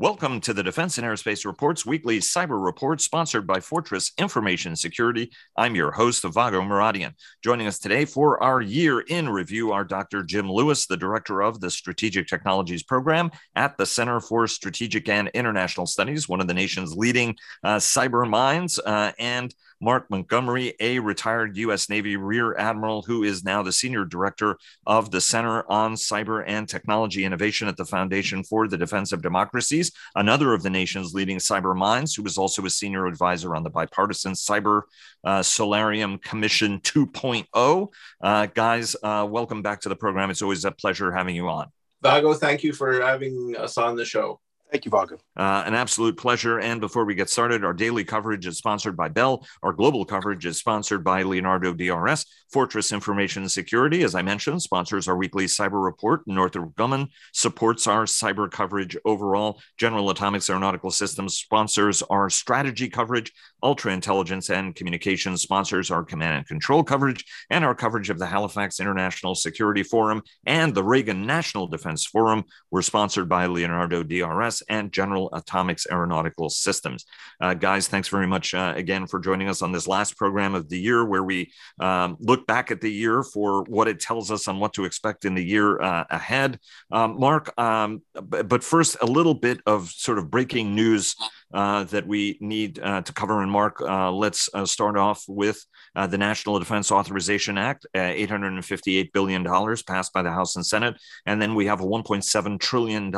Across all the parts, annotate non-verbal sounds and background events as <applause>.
Welcome to the Defense and Aerospace Reports weekly cyber report sponsored by Fortress Information Security. I'm your host, Vago Muradian. Joining us today for our year in review are Dr. Jim Lewis, the director of the Strategic Technologies Program at the Center for Strategic and International Studies, one of the nation's leading uh, cyber minds, uh, and Mark Montgomery, a retired U.S. Navy Rear Admiral who is now the Senior Director of the Center on Cyber and Technology Innovation at the Foundation for the Defense of Democracies, another of the nation's leading cyber minds, who was also a Senior Advisor on the bipartisan Cyber uh, Solarium Commission 2.0. Uh, guys, uh, welcome back to the program. It's always a pleasure having you on. Vago, thank you for having us on the show. Thank you, Vago. Uh, an absolute pleasure. And before we get started, our daily coverage is sponsored by Bell. Our global coverage is sponsored by Leonardo DRS. Fortress Information Security, as I mentioned, sponsors our weekly cyber report. Northrop Grumman supports our cyber coverage overall. General Atomics Aeronautical Systems sponsors our strategy coverage. Ultra Intelligence and Communications sponsors our command and control coverage and our coverage of the Halifax International Security Forum and the Reagan National Defense Forum. We're sponsored by Leonardo DRS and General Atomics Aeronautical Systems. Uh, guys, thanks very much uh, again for joining us on this last program of the year where we um, look back at the year for what it tells us on what to expect in the year uh, ahead. Um, Mark, um, but first, a little bit of sort of breaking news uh, that we need uh, to cover. And Mark, uh, let's uh, start off with uh, the National Defense Authorization Act, $858 billion passed by the House and Senate. And then we have a $1.7 trillion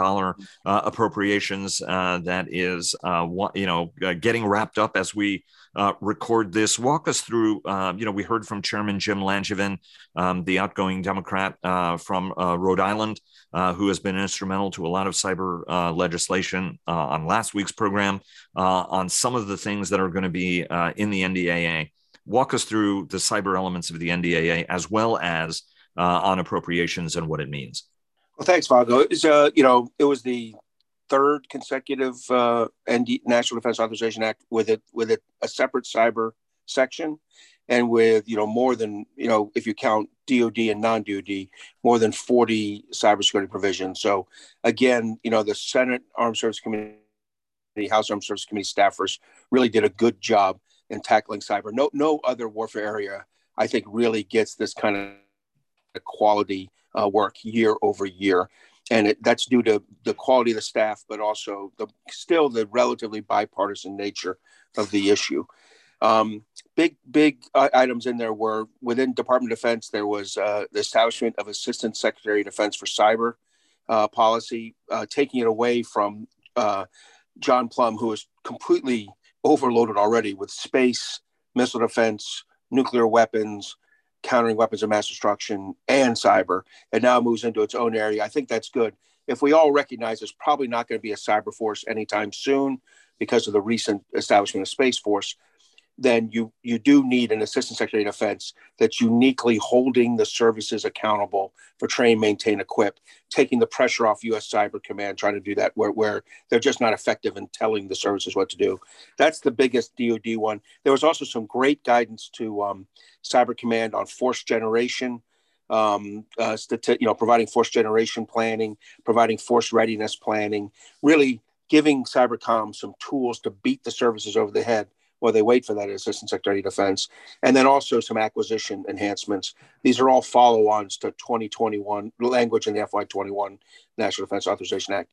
appropriations that is, you know, getting wrapped up as we uh, record this. Walk us through, uh, you know, we heard from Chairman Jim Langevin, um, the outgoing Democrat uh, from uh, Rhode Island, uh, who has been instrumental to a lot of cyber uh, legislation on last week's program on some of the things that are going to be in the NDAA. Walk us through the cyber elements of the NDAA as well as on appropriations and what it means. Well, thanks, Vago. Was, you know, it was the third consecutive uh, ND, National Defense Authorization Act with it with it, a separate cyber section, and with you know more than you know if you count DoD and non-DoD, more than forty cybersecurity provisions. So again, you know the Senate Armed Services Committee, House Armed Services Committee staffers really did a good job in tackling cyber. No no other warfare area I think really gets this kind of quality uh, work year over year and it, that's due to the quality of the staff, but also the still the relatively bipartisan nature of the issue. Um, big big uh, items in there were within Department of Defense. There was uh, the establishment of Assistant Secretary of Defense for Cyber uh, policy, uh, taking it away from uh, John Plumb, who is completely overloaded already with space, missile defense, nuclear weapons, countering weapons of mass destruction and cyber, and now moves into its own area. I think that's good. If we all recognize there's probably not going to be a cyber force anytime soon because of the recent establishment of Space Force, then you you do need an assistant secretary of defense that's uniquely holding the services accountable for train, maintain, equip, taking the pressure off U.S. Cyber Command, trying to do that where, where they're just not effective in telling the services what to do. That's the biggest DoD one. There was also some great guidance to um, Cyber Command on force generation. Um, uh, stati- you know, providing force generation planning, providing force readiness planning, really giving Cybercom some tools to beat the services over the head while they wait for that Assistant Secretary of Defense, and then also some acquisition enhancements. These are all follow-ons to 2021 language in the FY21 National Defense Authorization Act.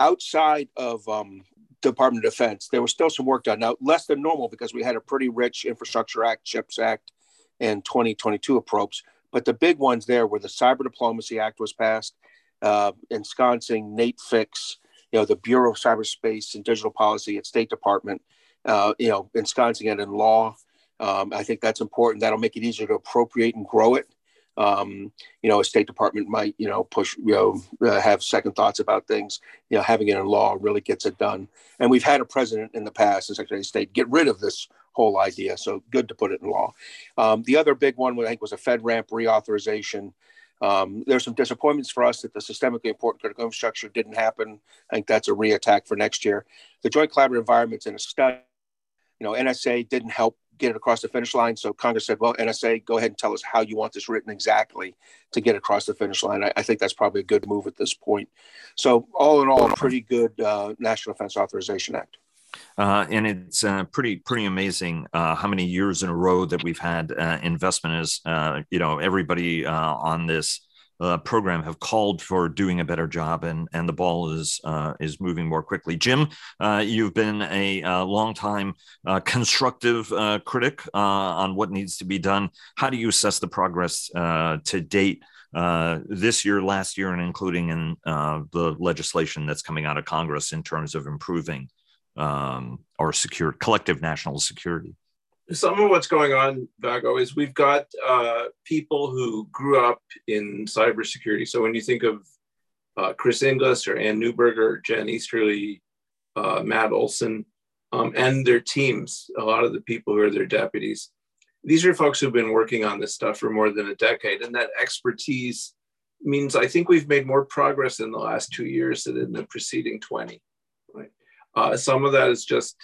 Outside of um, Department of Defense, there was still some work done. Now, less than normal because we had a pretty rich Infrastructure Act, CHIPS Act, and 2022 approach. But the big ones there were the Cyber Diplomacy Act was passed, uh, ensconcing Nate Fick's, you know, the Bureau of Cyberspace and Digital Policy at State Department, uh, you know, ensconcing it in law. Um, I think that's important. That'll make it easier to appropriate and grow it. Um, you know, a State Department might, you know, push, you know, uh, have second thoughts about things. You know, having it in law really gets it done. And we've had a president in the past, the Secretary of State, get rid of this whole idea. So good to put it in law. Um, the other big one, I think, was a FedRAMP reauthorization. Um, there's some disappointments for us that the systemically important critical infrastructure didn't happen. I think that's a reattack for next year. The Joint Collaborative Environment's in a study know, NSA didn't help get it across the finish line. So Congress said, well, NSA, go ahead and tell us how you want this written exactly to get across the finish line. I, I think that's probably a good move at this point. So all in all, a pretty good uh, National Defense Authorization Act. Uh, and it's uh, pretty pretty amazing uh, how many years in a row that we've had uh, investment as uh, you know everybody uh, on this Uh, program have called for doing a better job and and the ball is uh, is moving more quickly. Jim, uh, you've been a, a long time constructive critic on what needs to be done. How do you assess the progress to date? Uh, this year, last year, and including in uh, the legislation that's coming out of Congress in terms of improving um, our secure collective national security. Some of what's going on, Vago, is we've got uh, people who grew up in cybersecurity. So when you think of uh, Chris Inglis or Ann Neuberger or Jen Easterly, uh, Matt Olsen, um, and their teams, a lot of the people who are their deputies, these are folks who've been working on this stuff for more than a decade. And that expertise means I think we've made more progress in the last two years than in the preceding 20. Uh, some of that is just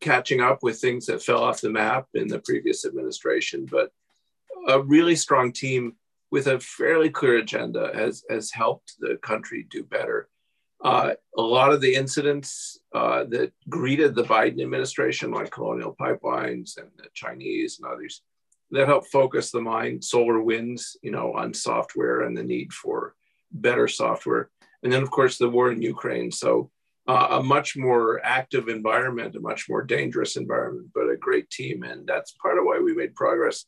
catching up with things that fell off the map in the previous administration, but a really strong team with a fairly clear agenda has, has helped the country do better. Uh, a lot of the incidents uh, that greeted the Biden administration, like Colonial Pipelines and the Chinese and others, that helped focus the mind, SolarWinds, you know, on software and the need for better software. And then, of course, the war in Ukraine. So uh, a much more active environment, a much more dangerous environment, but a great team. And that's part of why we made progress.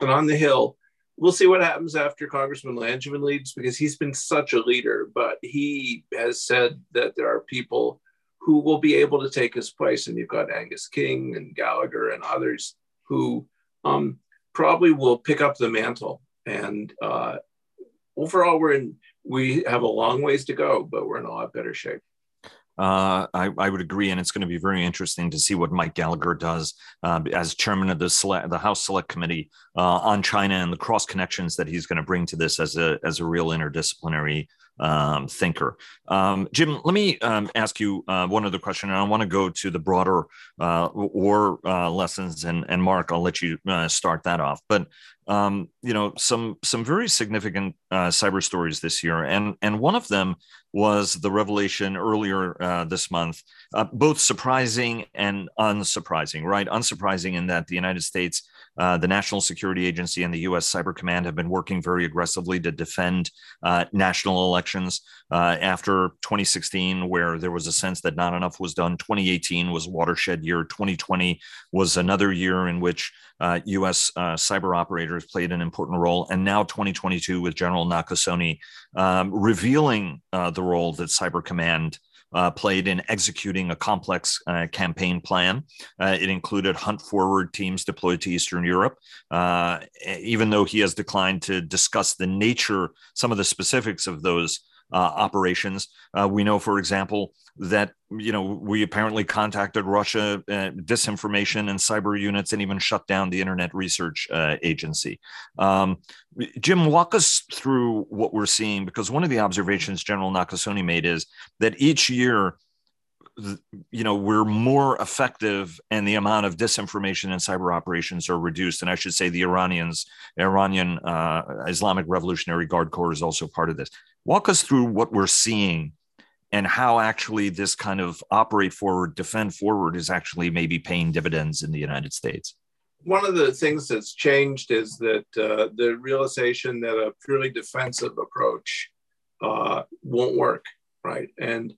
And on the Hill, we'll see what happens after Congressman Langevin leads because he's been such a leader, but he has said that there are people who will be able to take his place. And you've got Angus King and Gallagher and others who um, probably will pick up the mantle. And uh, overall, we're in, we have a long ways to go, but we're in a lot better shape. Uh, I, I, would agree, and it's going to be very interesting to see what Mike Gallagher does uh, as chairman of the select, the House Select Committee uh, on China and the cross connections that he's going to bring to this as a as a real interdisciplinary um, thinker. Um, Jim, let me um, ask you uh, one other question, and I want to go to the broader uh, war uh, lessons. And, and Mark, I'll let you uh, start that off. But um, you know, some some very significant uh, cyber stories this year, and and one of them was the revelation earlier uh, this month, both surprising and unsurprising. Right, unsurprising in that the United States uh, the National Security Agency and the U.S. Cyber Command have been working very aggressively to defend uh, national elections uh, after 2016, where there was a sense that not enough was done. 2018 was a watershed year. 2020 was another year in which U.S. Uh, uh, cyber operators played an important role. And now 2022 with General Nakasone um, revealing the role that Cyber Command uh, played in executing a complex uh, campaign plan. Uh, it included hunt forward teams deployed to Eastern Europe. Uh, even though he has declined to discuss the nature, some of the specifics of those operations. Uh, we know, for example, that you know we apparently contacted Russia uh, disinformation and cyber units, and even shut down the Internet Research uh, Agency. Um, Jim, walk us through what we're seeing because one of the observations General Nakasone made is that each year you know we're more effective and the amount of disinformation and cyber operations are reduced and i should say the iranians iranian uh, islamic revolutionary guard corps is also part of this walk us through what we're seeing and how actually this kind of operate forward defend forward is actually maybe paying dividends in the united states one of the things that's changed is that uh, the realization that a purely defensive approach uh, won't work right and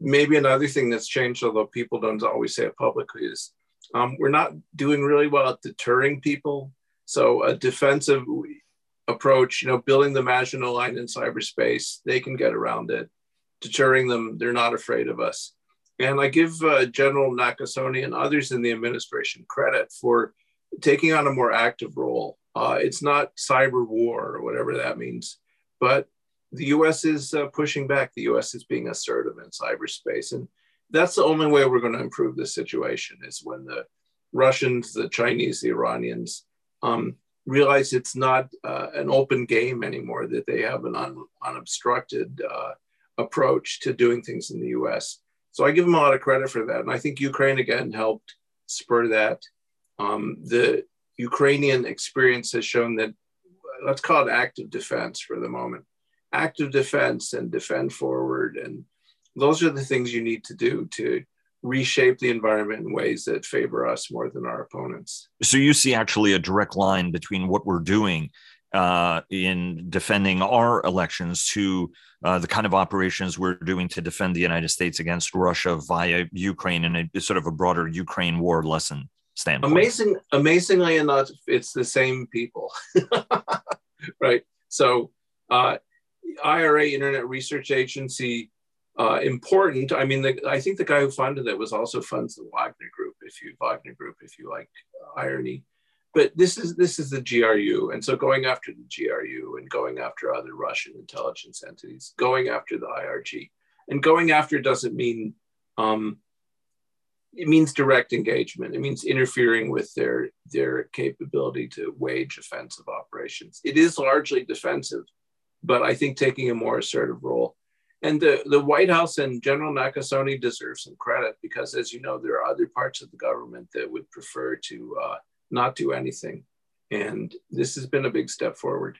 maybe another thing that's changed, although people don't always say it publicly, is um, we're not doing really well at deterring people. So a defensive approach, you know, building the Maginot Line in cyberspace, they can get around it. Deterring them, they're not afraid of us. And I give uh, General Nakasone and others in the administration credit for taking on a more active role. Uh, it's not cyber war or whatever that means, but the U.S. is uh, pushing back. The U.S. is being assertive in cyberspace, and that's the only way we're going to improve the situation is when the Russians, the Chinese, the Iranians um, realize it's not uh, an open game anymore. That they have an un- unobstructed uh, approach to doing things in the U.S. So I give them a lot of credit for that, and I think Ukraine again helped spur that. Um, the Ukrainian experience has shown that, let's call it active defense for the moment, active defense and defend forward. And those are the things you need to do to reshape the environment in ways that favor us more than our opponents. So you see actually a direct line between what we're doing uh, in defending our elections to uh, the kind of operations we're doing to defend the United States against Russia via Ukraine and a sort of a broader Ukraine war lesson standpoint. Amazing, amazingly enough, it's the same people, <laughs> right? So, uh, IRA, Internet Research Agency, uh, important. I mean, the, I think the guy who funded it was also funds the Wagner Group, if you Wagner Group, if you like uh, irony. But this is this is the GRU, and so going after the GRU and going after other Russian intelligence entities, going after the IRG, and going after doesn't mean um, it means direct engagement. It means interfering with their their capability to wage offensive operations. It is largely defensive, but I think taking a more assertive role. And the, the White House and General Nakasone deserve some credit because, as you know, there are other parts of the government that would prefer to uh, not do anything. And this has been a big step forward.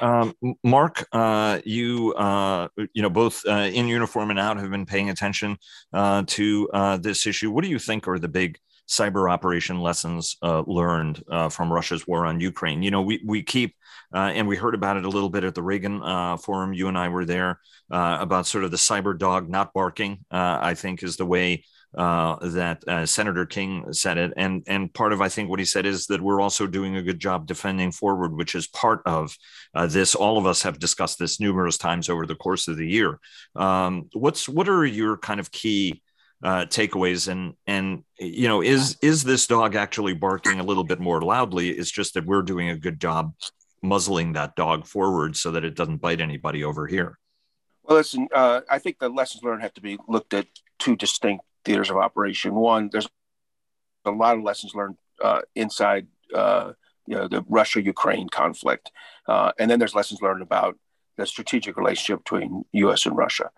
Um, Mark, uh, you uh, you know both uh, in uniform and out have been paying attention uh, to uh, this issue. What do you think are the big cyber operation lessons uh, learned from Russia's war on Ukraine? You know, we we keep and we heard about it a little bit at the Reagan Forum. You and I were there about sort of the cyber dog not barking. I think is the way uh, that uh, Senator King said it, and and part of I think what he said is that we're also doing a good job defending forward, which is part of uh, this. All of us have discussed this numerous times over the course of the year. Um, what's what are your kind of key uh, takeaways and and you know is is this dog actually barking a little bit more loudly? It's just that we're doing a good job muzzling that dog forward so that it doesn't bite anybody over here. Well, listen, uh, I think the lessons learned have to be looked at two distinct theaters of operation. One, there's a lot of lessons learned uh, inside uh, you know, the Russia-Ukraine conflict, uh, and then there's lessons learned about the strategic relationship between U.S. and Russia,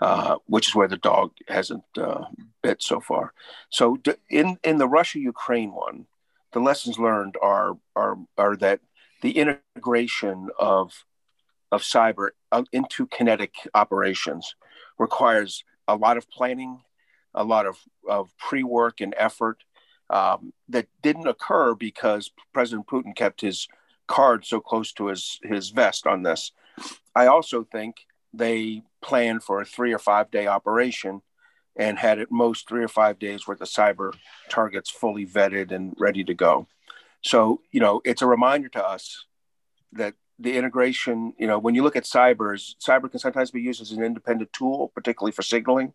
uh, which is where the dog hasn't uh, bit so far. So in in the Russia-Ukraine one, the lessons learned are are are that the integration of of cyber uh, into kinetic operations requires a lot of planning a lot of, of pre work and effort um, that didn't occur because President Putin kept his card so close to his, his vest on this. I also think they planned for a three or five day operation and had at most three or five days worth of cyber targets fully vetted and ready to go. So, you know, it's a reminder to us that the integration, you know, when you look at cybers, cyber can sometimes be used as an independent tool, particularly for signaling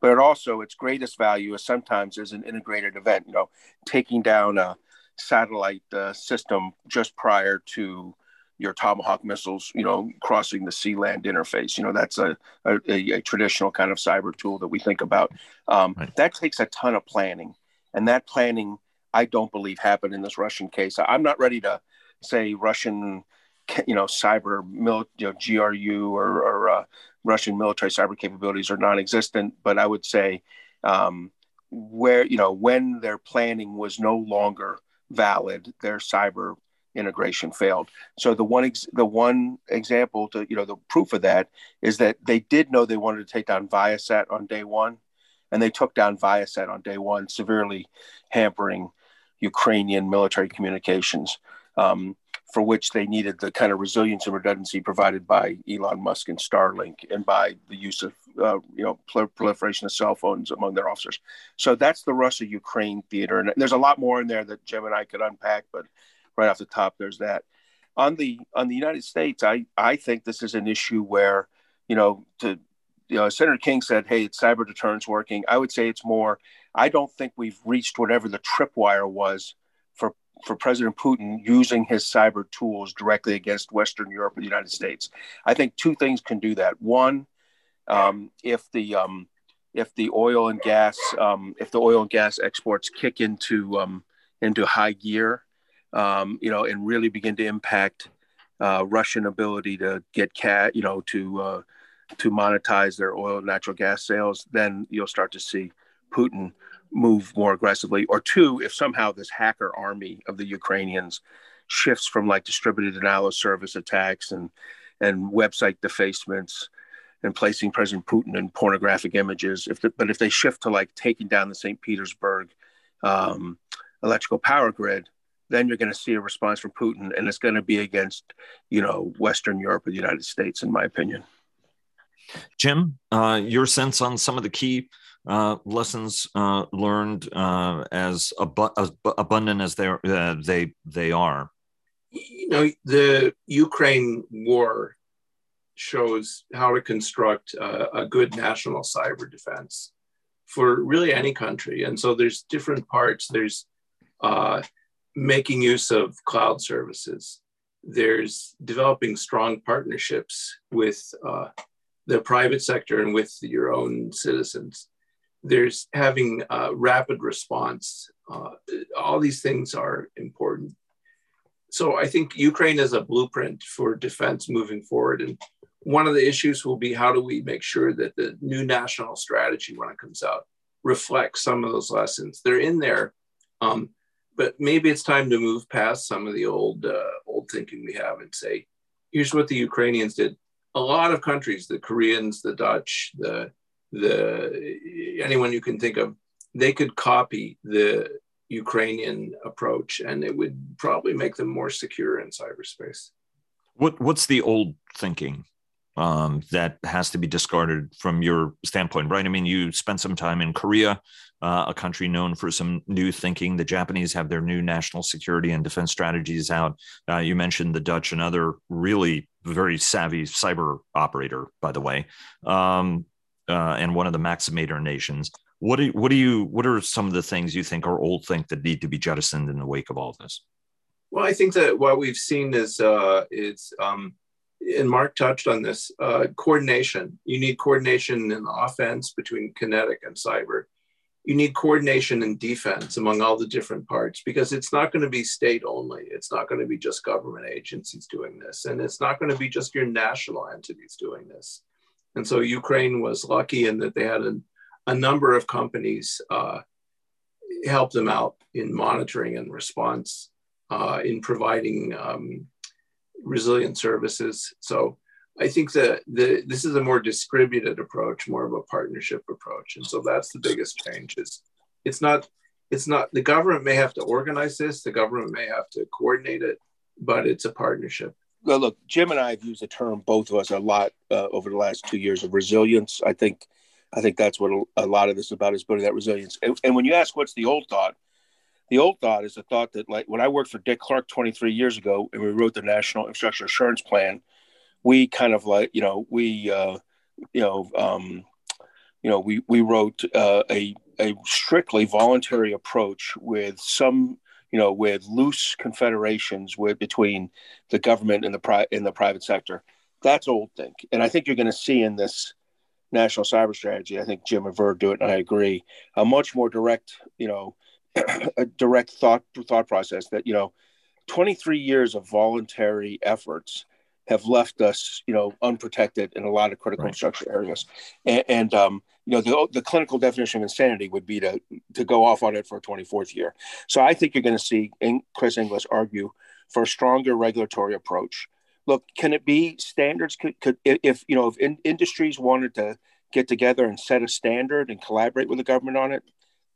but it also its greatest value is sometimes as an integrated event. You know, taking down a satellite uh, system just prior to your tomahawk missiles you know crossing the sea land interface you know that's a, a, a, traditional kind of cyber tool that we think about um, right. that takes a ton of planning and that planning i don't believe happened in this russian case i'm not ready to say russian you know cyber mil, you know, gru or, or uh, Russian military cyber capabilities are non-existent. But I would say um, where you know when their planning was no longer valid, their cyber integration failed. So the one ex- the one example to you know the proof of that is that they did know they wanted to take down Viasat on day one, and they took down Viasat on day one, severely hampering Ukrainian military communications. Um, for which they needed the kind of resilience and redundancy provided by Elon Musk and Starlink, and by the use of uh, you know proliferation of cell phones among their officers. So that's the Russia-Ukraine theater, and there's a lot more in there that Jim and I could unpack. But right off the top, there's that. On the on the United States, I I think this is an issue where you know to you know Senator King said, "Hey, it's cyber deterrence working." I would say it's more. I don't think we've reached whatever the tripwire was for for President Putin using his cyber tools directly against Western Europe and the United States. I think two things can do that. One, um, if the um, if the oil and gas um, if the oil and gas exports kick into um, into high gear, um, you know, and really begin to impact uh, Russian ability to get cat, you know, to uh, to monetize their oil and natural gas sales, then you'll start to see Putin move more aggressively, or two, if somehow this hacker army of the Ukrainians shifts from like distributed denial of service attacks and and website defacements and placing President Putin in pornographic images. If the, but if they shift to like taking down the St. Petersburg um, electrical power grid, then you're going to see a response from Putin, and it's going to be against, you know, Western Europe or the United States, in my opinion. Jim, uh, your sense on some of the key uh, lessons uh, learned uh, as, ab- as, abundant as they uh, they they are. You know, the Ukraine war shows how to construct a good national cyber defense for really any country, and so there's different parts. There's uh, making use of cloud services. There's developing strong partnerships with uh, the private sector and with your own citizens. There's having rapid response. Uh, all these things are important. So I think Ukraine is a blueprint for defense moving forward. And one of the issues will be how do we make sure that the new national strategy, when it comes out, reflects some of those lessons. They're in there, um, but maybe it's time to move past some of the old uh, old thinking we have and say, here's what the Ukrainians did. A lot of countries, the Koreans, the Dutch, the the anyone you can think of, they could copy the Ukrainian approach, and it would probably make them more secure in cyberspace. What what's the old thinking um, that has to be discarded from your standpoint, right? I mean, you spent some time in Korea, uh, a country known for some new thinking. The Japanese have their new national security and defense strategies out. Uh, you mentioned the Dutch, another really very savvy cyber operator, by the way, um, uh, and one of the Maximator nations. What do, what do you what are some of the things you think are old think that need to be jettisoned in the wake of all this? Well, I think that what we've seen is uh, is um, and Mark touched on this uh, coordination. You need coordination in offense between kinetic and cyber. You need coordination in defense among all the different parts because it's not going to be state only. It's not going to be just government agencies doing this, and it's not going to be just your national entities doing this. And so Ukraine was lucky in that they had a, a number of companies uh, help them out in monitoring and response, uh, in providing um, resilient services. So I think that the, this is a more distributed approach, more of a partnership approach. And so that's the biggest change is it's not, it's not, the government may have to organize this, the government may have to coordinate it, but it's a partnership. Well, look, Jim and I have used the term, both of us, a lot uh, over the last two years of resilience. I think, I think that's what a, lot of this is about is building that resilience. And, and when you ask what's the old thought, the old thought is the thought that like when I worked for Dick Clarke 23 years ago and we wrote the National Infrastructure Assurance Plan, we kind of like you know we uh, you know um, you know we we wrote uh, a a strictly voluntary approach with some you know with loose confederations with between the government and the pri- in the private sector. That's old think, and I think you're going to see in this national cyber strategy. I think Jim and Ver do it, and I agree. A much more direct, you know, <coughs> a direct thought thought process that you know 23 years of voluntary efforts have left us you know unprotected in a lot of critical right. infrastructure areas. And, and um, you know the, the clinical definition of insanity would be to to go off on it for a 24th year. So i think you're going to see chris inglis argue for a stronger regulatory approach. Look can it be standards? Could, could if you know if in, industries wanted to get together and set a standard and collaborate with the government on it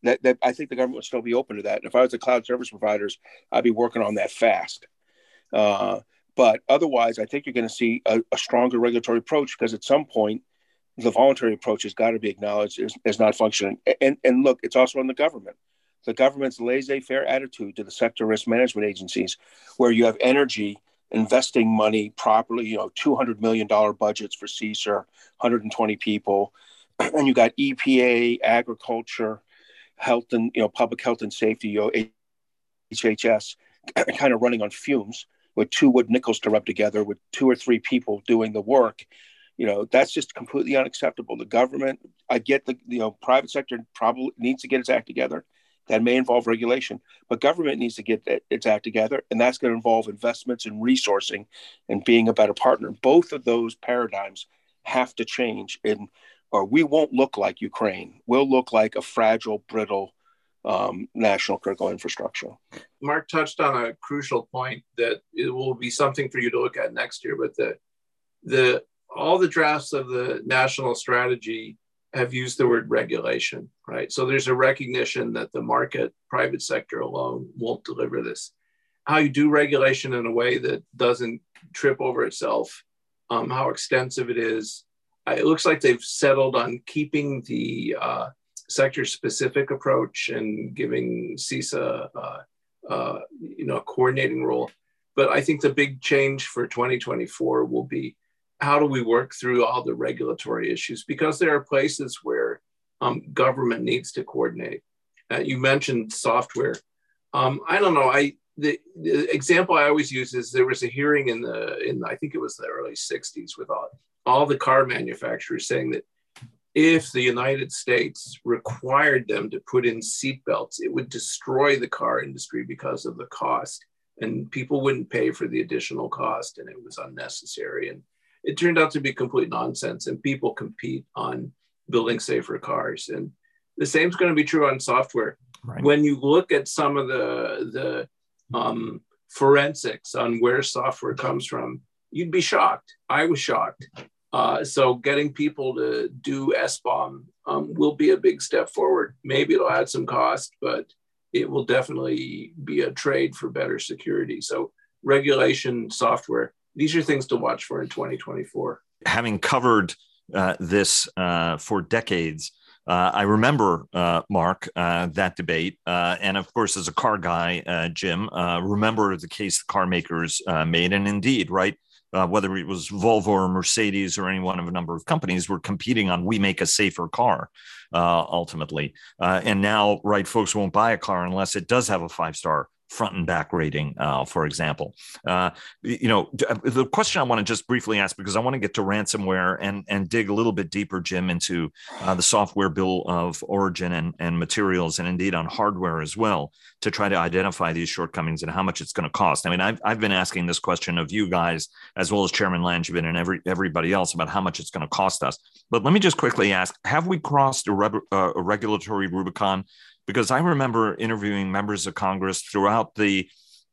that, that I think the government would still be open to that. And if I was a cloud service providers, I'd be working on that fast. Uh, but otherwise, I think you're going to see a, a, stronger regulatory approach because at some point, the voluntary approach has got to be acknowledged as, as not functioning. And, and look, it's also on the government. The government's laissez-faire attitude to the sector risk management agencies, where you have energy investing money properly, you know, $200 million budgets for CESER, 120 people, <clears throat> and you got EPA, agriculture, health and you know public health and safety, you know, HHS, <coughs> kind of running on fumes with two wood nickels to rub together with two or three people doing the work. You know that's just completely unacceptable. The government, I get the you know private sector probably needs to get its act together. That may involve regulation, but government needs to get its act together, and that's going to involve investments and resourcing and being a better partner. Both of those paradigms have to change in or we won't look like Ukraine. We'll look like a fragile, brittle um, national critical infrastructure. Mark touched on a crucial point that it will be something for you to look at next year, but the the all the drafts of the national strategy have used the word regulation, right? So there's a recognition that the market, private sector alone won't deliver this. How you do regulation in a way that doesn't trip over itself, um, how extensive it is. It looks like they've settled on keeping the uh, sector specific approach and giving CISA, uh, uh, you know, a coordinating role. But I think the big change for 2024 will be how do we work through all the regulatory issues? Because there are places where um, government needs to coordinate. Uh, you mentioned software. Um, I don't know. I the, the, example I always use is there was a hearing in the in I think it was the early '60s with all, all the car manufacturers saying that if the United States required them to put in seatbelts, it would destroy the car industry because of the cost, and people wouldn't pay for the additional cost, and it was unnecessary. And it turned out to be complete nonsense and people compete on building safer cars. And the same is going to be true on software. Right. when you look at some of the the um, forensics on where software comes from you'd be shocked. I was shocked uh, so getting people to do SBOM um, will be a big step forward. Maybe it'll add some cost, but it will definitely be a trade for better security. So regulation, software, these are things to watch for in 2024. Having covered uh, this uh, for decades, uh, I remember, uh, Mark, uh, that debate. Uh, and of course, as a car guy, Jim, remember the case the car makers made. And indeed, right, Uh, whether it was Volvo or Mercedes or any one of a number of companies, were competing on we make a safer car uh, ultimately. Uh, and now, right, folks won't buy a car unless it does have a five star front and back rating, uh, for example. Uh, you know, uh, the question I want to just briefly ask because I want to get to ransomware and and dig a little bit deeper, Jim, into uh, the software bill of origin and, and materials, and indeed on hardware as well, to try to identify these shortcomings and how much it's going to cost. I mean, I've, I've been asking this question of you guys as well as Chairman Langevin and every everybody else about how much it's going to cost us. But let me just quickly ask: Have we crossed a, re- uh, a regulatory Rubicon? Because I remember interviewing members of Congress throughout the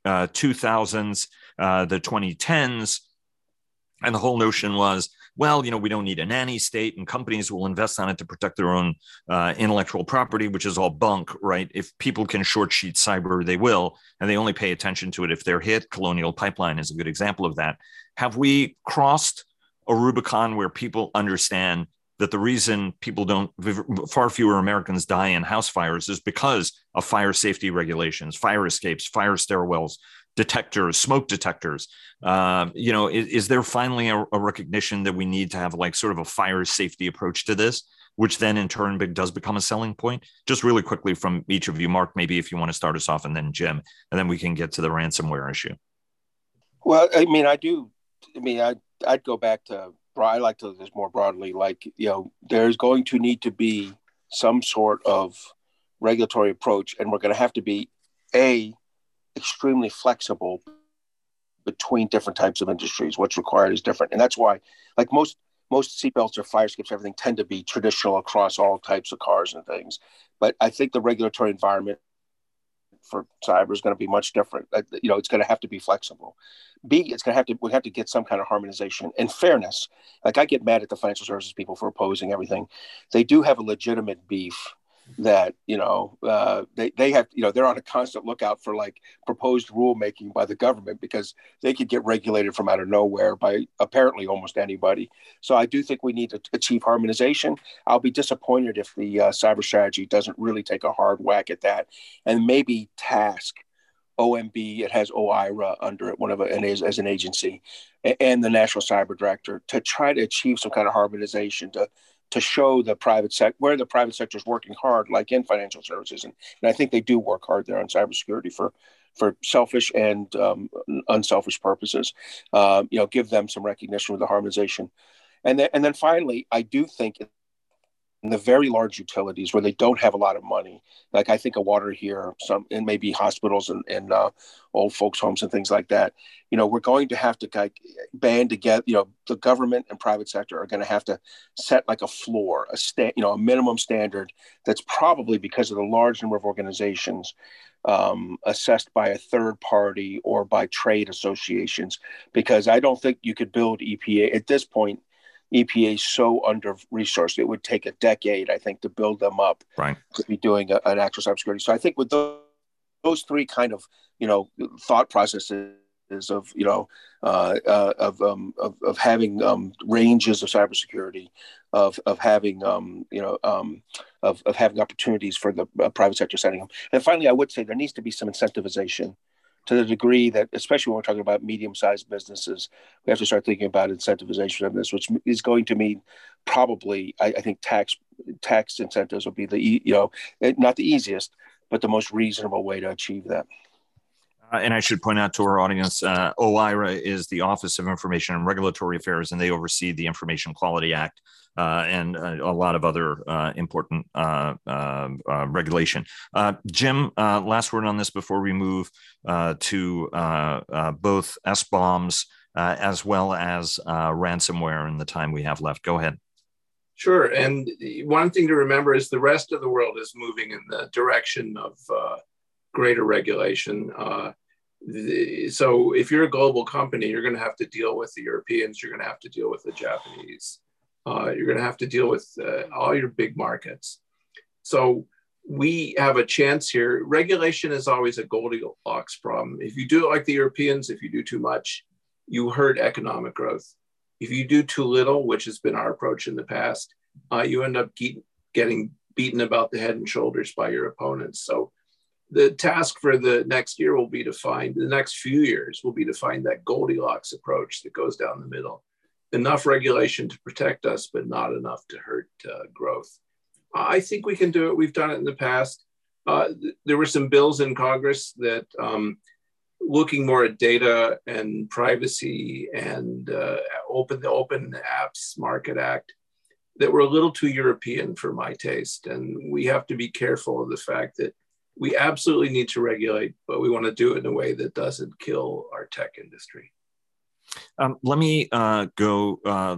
uh, 2000s, uh, the 2010s, and the whole notion was, well, you know, we don't need a nanny state, and companies will invest on it to protect their own uh, intellectual property, which is all bunk, right? If people can short sheet cyber, they will, and they only pay attention to it if they're hit. Colonial Pipeline is a good example of that. Have we crossed a Rubicon where people understand that the reason people don't far fewer Americans die in house fires is because of fire safety regulations, fire escapes, fire stairwells, detectors, smoke detectors. Uh, you know, is, is there finally a, a, recognition that we need to have like sort of a fire safety approach to this, which then in turn does become a selling point? Just really quickly from each of you, Mark, maybe if you want to start us off, and then Jim, and then we can get to the ransomware issue. Well, I mean, I do. I mean, I I'd go back to I like to look at this more broadly. Like you know, there's going to need to be some sort of regulatory approach, and we're going to have to be a extremely flexible between different types of industries. What's required is different, and that's why, like most most seatbelts or fire escapes, everything tend to be traditional across all types of cars and things. But I think the regulatory environment for cyber is going to be much different. You know, it's going to have to be flexible. B, it's going to have to we have to get some kind of harmonization and fairness. Like I get mad at the financial services people for opposing everything. They do have a legitimate beef that you know uh, they they have you know they're on a constant lookout for like proposed rulemaking by the government because they could get regulated from out of nowhere by apparently almost anybody. So I do think we need to achieve harmonization. I'll be disappointed if the uh, cyber strategy doesn't really take a hard whack at that and maybe task OMB. It has OIRA under it, one of and as, as an agency, and the National Cyber Director to try to achieve some kind of harmonization to to show the private sector where the private sector is working hard, like in financial services, and, and I think they do work hard there on cybersecurity for for selfish and um, unselfish purposes. Uh, you know, give them some recognition with the harmonization, and then and then finally, I do think the very large utilities where they don't have a lot of money, like I think of water here, some and maybe hospitals and, and uh, old folks' homes and things like that. You know, we're going to have to like, band together. You know, the government and private sector are going to have to set like a floor, a sta- you know, a minimum standard that's probably because of the large number of organizations um, assessed by a third party or by trade associations. Because I don't think you could build EPA at this point EPA is so under resourced. It would take a decade, I think, to build them up right. to be doing a, an actual cybersecurity. So I think with those, those three kind of you know thought processes of you know uh, uh, of, um, of, of having um, ranges of cybersecurity, of of having um, you know um, of of having opportunities for the uh, private sector setting them. And finally, I would say there needs to be some incentivization to the degree that, especially when we're talking about medium-sized businesses, we have to start thinking about incentivization of this, which is going to mean probably, I, I think, tax tax incentives will be the you know not the easiest, but the most reasonable way to achieve that. Uh, and I should point out to our audience, uh, OIRA is the Office of Information and Regulatory Affairs, and they oversee the Information Quality Act uh, and uh, a lot of other uh, important uh, regulation. Jim, last word on this before we move to both SBOMs as well as ransomware in the time we have left. Go ahead. Sure. And one thing to remember is the rest of the world is moving in the direction of greater regulation. Uh, so if you're a global company, you're going to have to deal with the Europeans, you're going to have to deal with the Japanese, uh, you're going to have to deal with uh, all your big markets. So we have a chance here. Regulation is always a Goldilocks problem. If you do it like the Europeans, if you do too much, you hurt economic growth. If you do too little, which has been our approach in the past, uh, you end up getting beaten about the head and shoulders by your opponents. So the task for the next year will be to find the next few years will be to find that Goldilocks approach that goes down the middle. Enough regulation to protect us, but not enough to hurt uh, growth. I think we can do it. We've done it in the past. Uh, th- there were some bills in Congress that um, looking more at data and privacy and uh, open the Open Apps Market Act that were a little too European for my taste. And we have to be careful of the fact that we absolutely need to regulate, but we want to do it in a way that doesn't kill our tech industry. Um, let me uh, go uh,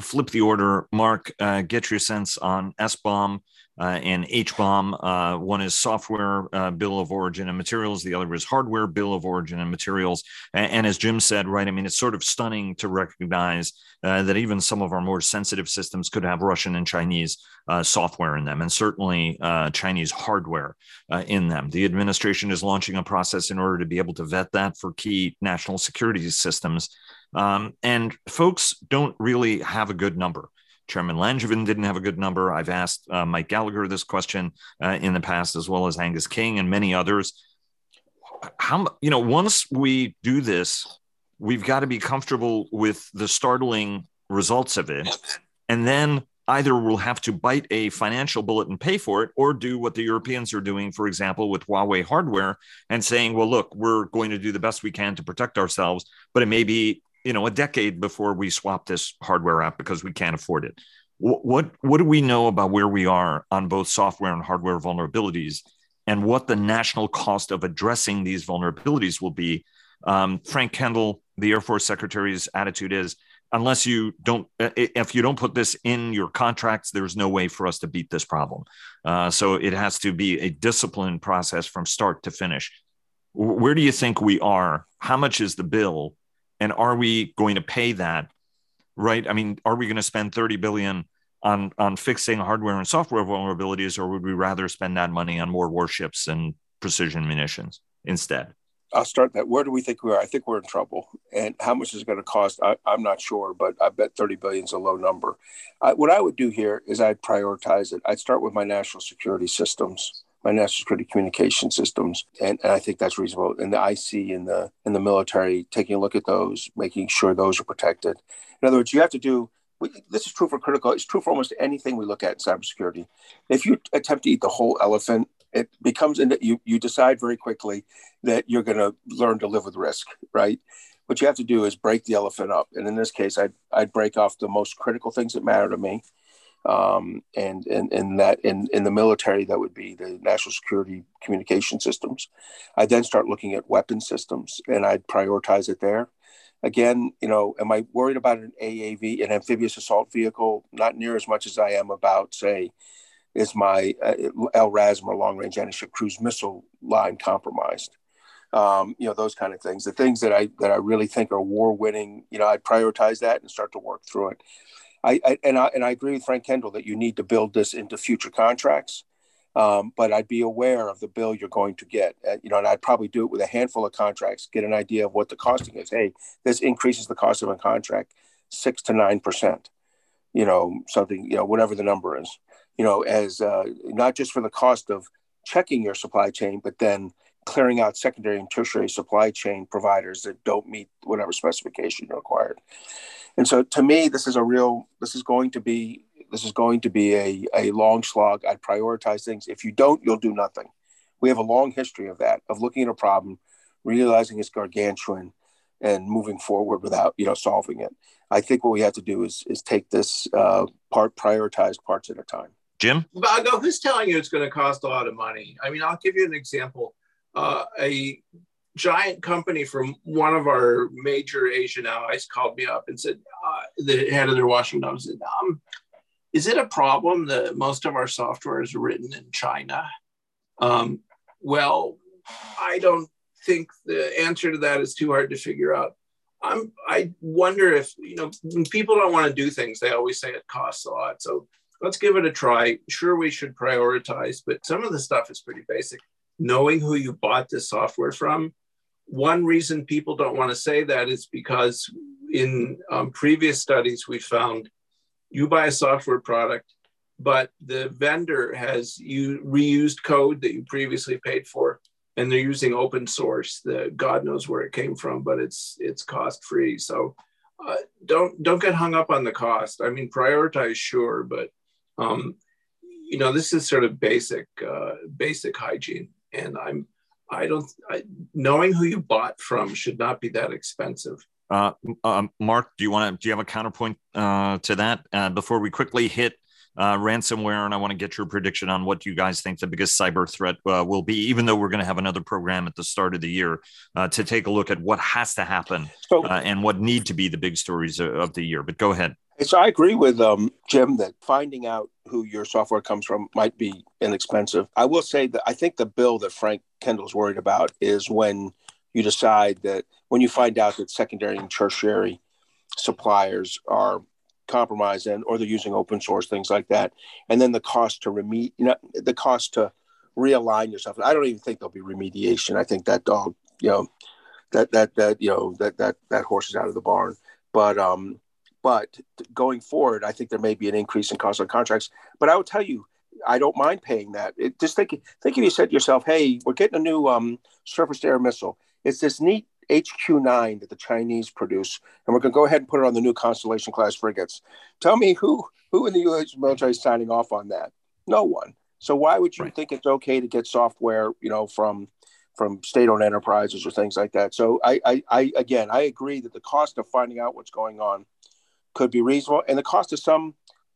flip the order. Mark, uh, get your sense on SBOM uh, and HBOM. Uh, one is software uh, bill of origin and materials. The other is hardware bill of origin and materials. And, and as Jim said, right, I mean, it's sort of stunning to recognize that even some of our more sensitive systems could have Russian and Chinese software in them, and certainly Chinese hardware in them. The administration is launching a process in order to be able to vet that for key national security systems. Um, and folks don't really have a good number. Chairman Langevin didn't have a good number. I've asked uh, Mike Gallagher this question uh, in the past, as well as Angus King and many others. How you know once we do this, we've got to be comfortable with the startling results of it, and then either we'll have to bite a financial bullet and pay for it, or do what the Europeans are doing, for example, with Huawei hardware, and saying, "Well, look, we're going to do the best we can to protect ourselves, but it may be you know a decade before we swap this hardware out because we can't afford it. What, what do we know about where we are on both software and hardware vulnerabilities, and what the national cost of addressing these vulnerabilities will be? Um, Frank Kendall, the Air Force Secretary's attitude is unless you don't if you don't put this in your contracts there's no way for us to beat this problem uh, so it has to be a disciplined process from start to finish where do you think we are how much is the bill and are we going to pay that right? I mean are we going to spend 30 billion on on fixing hardware and software vulnerabilities or would we rather spend that money on more warships and precision munitions instead? I'll start that. Where do we think we are? I think we're in trouble. And how much is it going to cost? I, am not sure but i bet 30 billion is a low number. I, what i would do here is i'd prioritize it. I'd start with my national security systems my national security communication systems, and, and I think that's reasonable. And the IC and the in the military, taking a look at those, making sure those are protected. In other words, you have to do. This is true for critical. It's true for almost anything we look at in cybersecurity. If you attempt to eat the whole elephant, it becomes that you you decide very quickly that you're going to learn to live with risk, right? What you have to do is break the elephant up, and in this case, I'd I'd break off the most critical things that matter to me, Um, and and and that in in the military that would be the national security communication systems. I then start looking at weapon systems, and I'd prioritize it there. Again, you know, am I worried about an AAV, an amphibious assault vehicle? Not near as much as I am about, say, is my uh, LRASM or long range anti ship cruise missile line compromised? Um, you know, those kind of things. The things that I that I really think are war winning. You know, I'd prioritize that and start to work through it. I, I, and I and I agree with Frank Kendall that you need to build this into future contracts. Um, but I'd be aware of the bill you're going to get. Uh, you know, and I'd probably do it with a handful of contracts, get an idea of what the costing is. Hey, this increases the cost of a contract six to nine percent. You know, something. You know, whatever the number is. You know, as uh, not just for the cost of checking your supply chain, but then clearing out secondary and tertiary supply chain providers that don't meet whatever specification required. And so to me, this is a real, this is going to be, this is going to be a, a long slog. I'd prioritize things. If you don't, you'll do nothing. We have a long history of that, of looking at a problem, realizing it's gargantuan and moving forward without, you know, solving it. I think what we have to do is, is take this uh, part, prioritized parts at a time. Jim? Vago, who's telling you it's going to cost a lot of money? I mean, I'll give you an example uh, a giant company from one of our major Asian allies called me up and said, uh, the head of their Washington office said, um, is it a problem that most of our software is written in China? Um, well, I don't think the answer to that is too hard to figure out. I'm, I wonder if, you know, people don't want to do things, they always say it costs a lot. So let's give it a try. Sure, we should prioritize, but some of the stuff is pretty basic knowing who you bought the software from. One reason people don't want to say that is because in um, previous studies, we found you buy a software product, but the vendor has you reused code that you previously paid for, and they're using open source. The God knows where it came from, but it's it's cost free. So uh, don't don't get hung up on the cost. I mean, prioritize sure, but um, you know this is sort of basic uh, basic hygiene and I'm I don't I, knowing who you bought from should not be that expensive. Uh, uh, Mark, do you want to do you have a counterpoint uh, to that uh, before we quickly hit uh, ransomware? And I want to get your prediction on what you guys think the biggest cyber threat uh, will be. Even though we're going to have another program at the start of the year to take a look at what has to happen so, and what need to be the big stories of, of the year. But go ahead. So I agree with um, Jim that finding out who your software comes from might be inexpensive. I will say that I think the bill that Frank Kendall's worried about is when you decide that when you find out that secondary and tertiary suppliers are compromised and or they're using open source things like that, and then the cost to remediate, you know, the cost to realign yourself. I don't even think there'll be remediation. I think that dog, you know, that that that you know that that that horse is out of the barn. But um, but going forward, I think there may be an increase in cost on contracts. But I will tell you, I don't mind paying that. It, just think, think if you said to yourself, "Hey, we're getting a new um, surface-to-air missile. It's this neat HQ9 that the Chinese produce, and we're going to go ahead and put it on the new Constellation class frigates." Tell me who who in the U.S. military is signing off on that? No one. So why would you right. think it's okay to get software, you know, from from state-owned enterprises or things like that? So I, I, I again, I agree that the cost of finding out what's going on could be reasonable, and the cost of some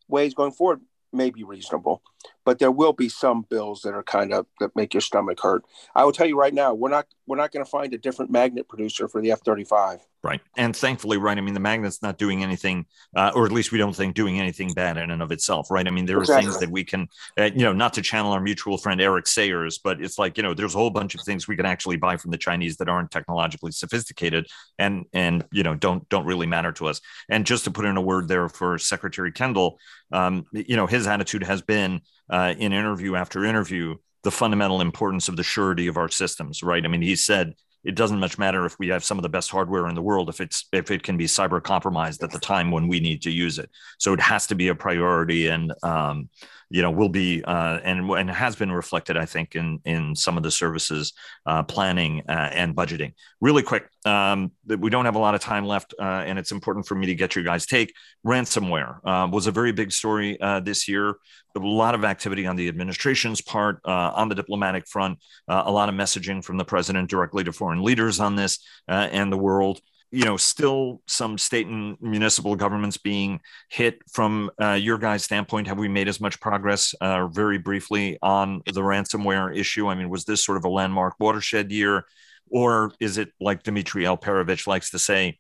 ways going forward may be reasonable, but there will be some bills that are kind of that make your stomach hurt. I will tell you right now, we're not we're not going to find a different magnet producer for the F thirty five. Right, and thankfully, right. I mean, the magnet's not doing anything, uh, or at least we don't think doing anything bad in and of itself, right? I mean, there exactly. are things that we can, uh, you know, not to channel our mutual friend Eric Sayers, but it's like you know, there's a whole bunch of things we can actually buy from the Chinese that aren't technologically sophisticated and and you know don't don't really matter to us. And just to put in a word there for Secretary Kendall, um, you know, his attitude has been uh, in interview after interview the fundamental importance of the surety of our systems, right? I mean, he said it doesn't much matter if we have some of the best hardware in the world if it's if it can be cyber compromised at the time when we need to use it. So it has to be a priority, and um, you know will be uh, and and has been reflected, I think, in in some of the services uh, planning uh, and budgeting. Really quick, um, we don't have a lot of time left, uh, and it's important for me to get your guys' take. Ransomware uh, was a very big story uh, this year a lot of activity on the administration's part, on the diplomatic front, a lot of messaging from the president directly to foreign leaders on this and the world. You know, still some state and municipal governments being hit. From uh, your guys' standpoint, have we made as much progress? Uh, very briefly on the ransomware issue. I mean, was this sort of a landmark watershed year, or is it like Dmitry Alperovitch likes to say?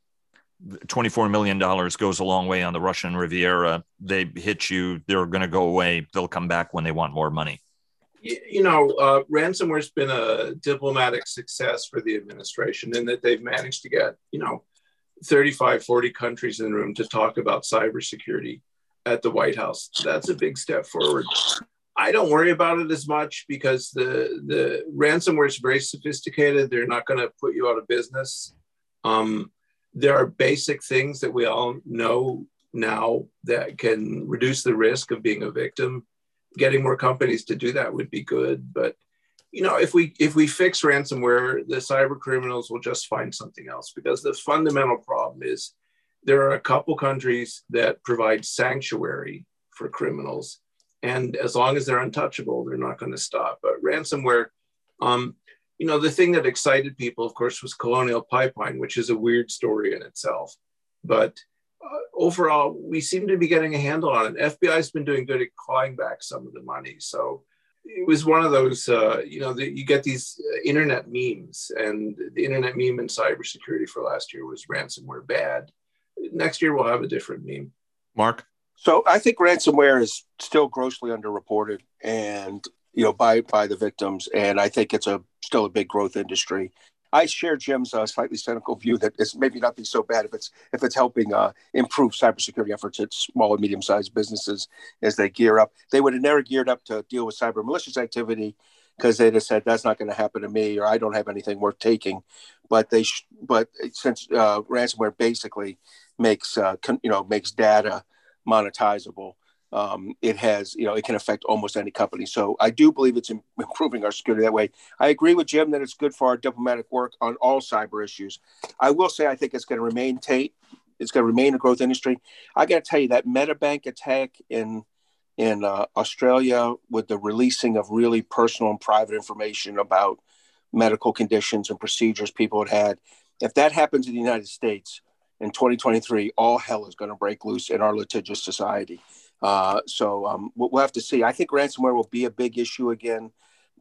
$24 million goes a long way on the Russian Riviera. They hit you, they're going to go away. They'll come back when they want more money you know, uh, ransomware's been a diplomatic success for the administration in that they've managed to get, you know, 35, 40 countries in the room to talk about cybersecurity at the White House. That's a big step forward. I don't worry about it as much because the the ransomware is very sophisticated. They're not going to put you out of business. Um, there are basic things that we all know now that can reduce the risk of being a victim getting more companies to do that would be good. But you know, if we if we fix ransomware, the cyber criminals will just find something else because the fundamental problem is there are a couple countries that provide sanctuary for criminals, and as long as they're untouchable, they're not going to stop. But ransomware, um, you know, the thing that excited people, of course, was Colonial Pipeline, which is a weird story in itself, but overall, we seem to be getting a handle on it. FBI has been doing good at clawing back some of the money. So it was one of those, uh, you know, the, you get these uh, internet memes, and the internet meme in cybersecurity for last year was ransomware bad. Next year, we'll have a different meme. Mark? So I think ransomware is still grossly underreported and you know by by the victims and I think it's a still a big growth industry. I share Jim's uh, slightly cynical view that it's maybe not be so bad if it's if it's helping uh, improve cybersecurity efforts at small and medium sized businesses as they gear up. They would have never geared up to deal with cyber malicious activity because they'd have said that's not going to happen to me or I don't have anything worth taking. But they sh- but since uh, ransomware basically makes uh, con- you know makes data monetizable um, it has, you know, it can affect almost any company. So I do believe it's improving our security that way. I agree with Jim that it's good for our diplomatic work on all cyber issues. I will say I think it's going to remain Tate. It's going to remain a growth industry. I got to tell you that Medibank attack in in uh, Australia with the releasing of really personal and private information about medical conditions and procedures people had had. If that happens in the United States in 2023, all hell is going to break loose in our litigious society. Uh, so um, we'll have to see. I think ransomware will be a big issue again,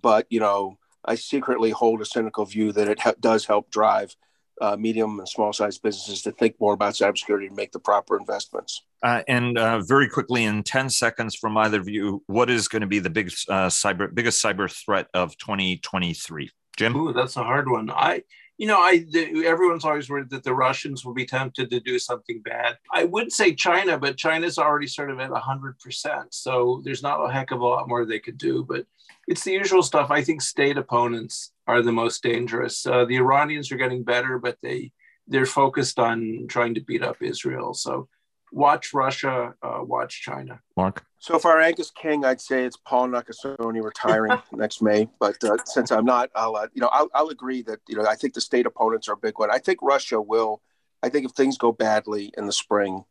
but you know, I secretly hold a cynical view that it ha- does help drive uh, medium and small sized businesses to think more about cybersecurity and make the proper investments. Uh, and uh, very quickly, in ten seconds, from either of you, what is going to be the biggest uh, cyber biggest cyber threat of 2023? Jim, Ooh, that's a hard one. I you know, I the, everyone's always worried that the Russians will be tempted to do something bad. I would say China, but China's already sort of at hundred percent, so there's not a heck of a lot more they could do. But it's the usual stuff. I think state opponents are the most dangerous. Uh, the Iranians are getting better, but they they're focused on trying to beat up Israel. So watch Russia, uh, watch China. Mark. So for Angus King, I'd say it's Paul Nakasone retiring <laughs> next May. But uh, since I'm not, I'll uh, you know I'll, I'll, agree that you know I think the state opponents are a big one. I think Russia will. I think if things go badly in the spring,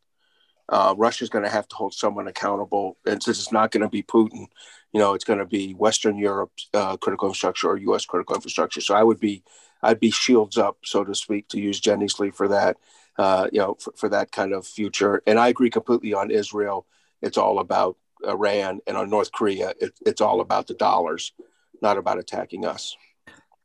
uh, Russia's going to have to hold someone accountable. And since it's not going to be Putin, you know, it's going to be Western Europe uh, critical infrastructure or U.S. critical infrastructure. So I would be, I'd be shields up, so to speak, to use Jen Easterly for that uh, you know, for, for, that kind of future. And I agree completely on Israel. It's all about Iran, and on North Korea, it, it's all about the dollars, not about attacking us.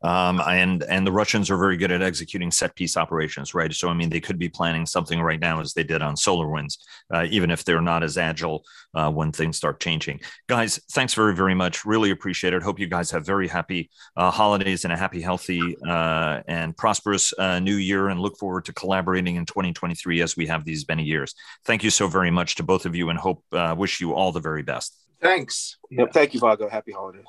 Um, and and the Russians are very good at executing set piece operations, right? So I mean, they could be planning something right now as they did on SolarWinds, uh, even if they're not as agile uh, when things start changing. Guys, thanks very very much. Really appreciate it. Hope you guys have very happy uh, holidays and a happy, healthy, uh, and prosperous uh, new year. And look forward to collaborating in 2023 as we have these many years. Thank you so very much to both of you, and hope uh, wish you all the very best. Thanks. Yep, thank you, Vago. Happy holidays.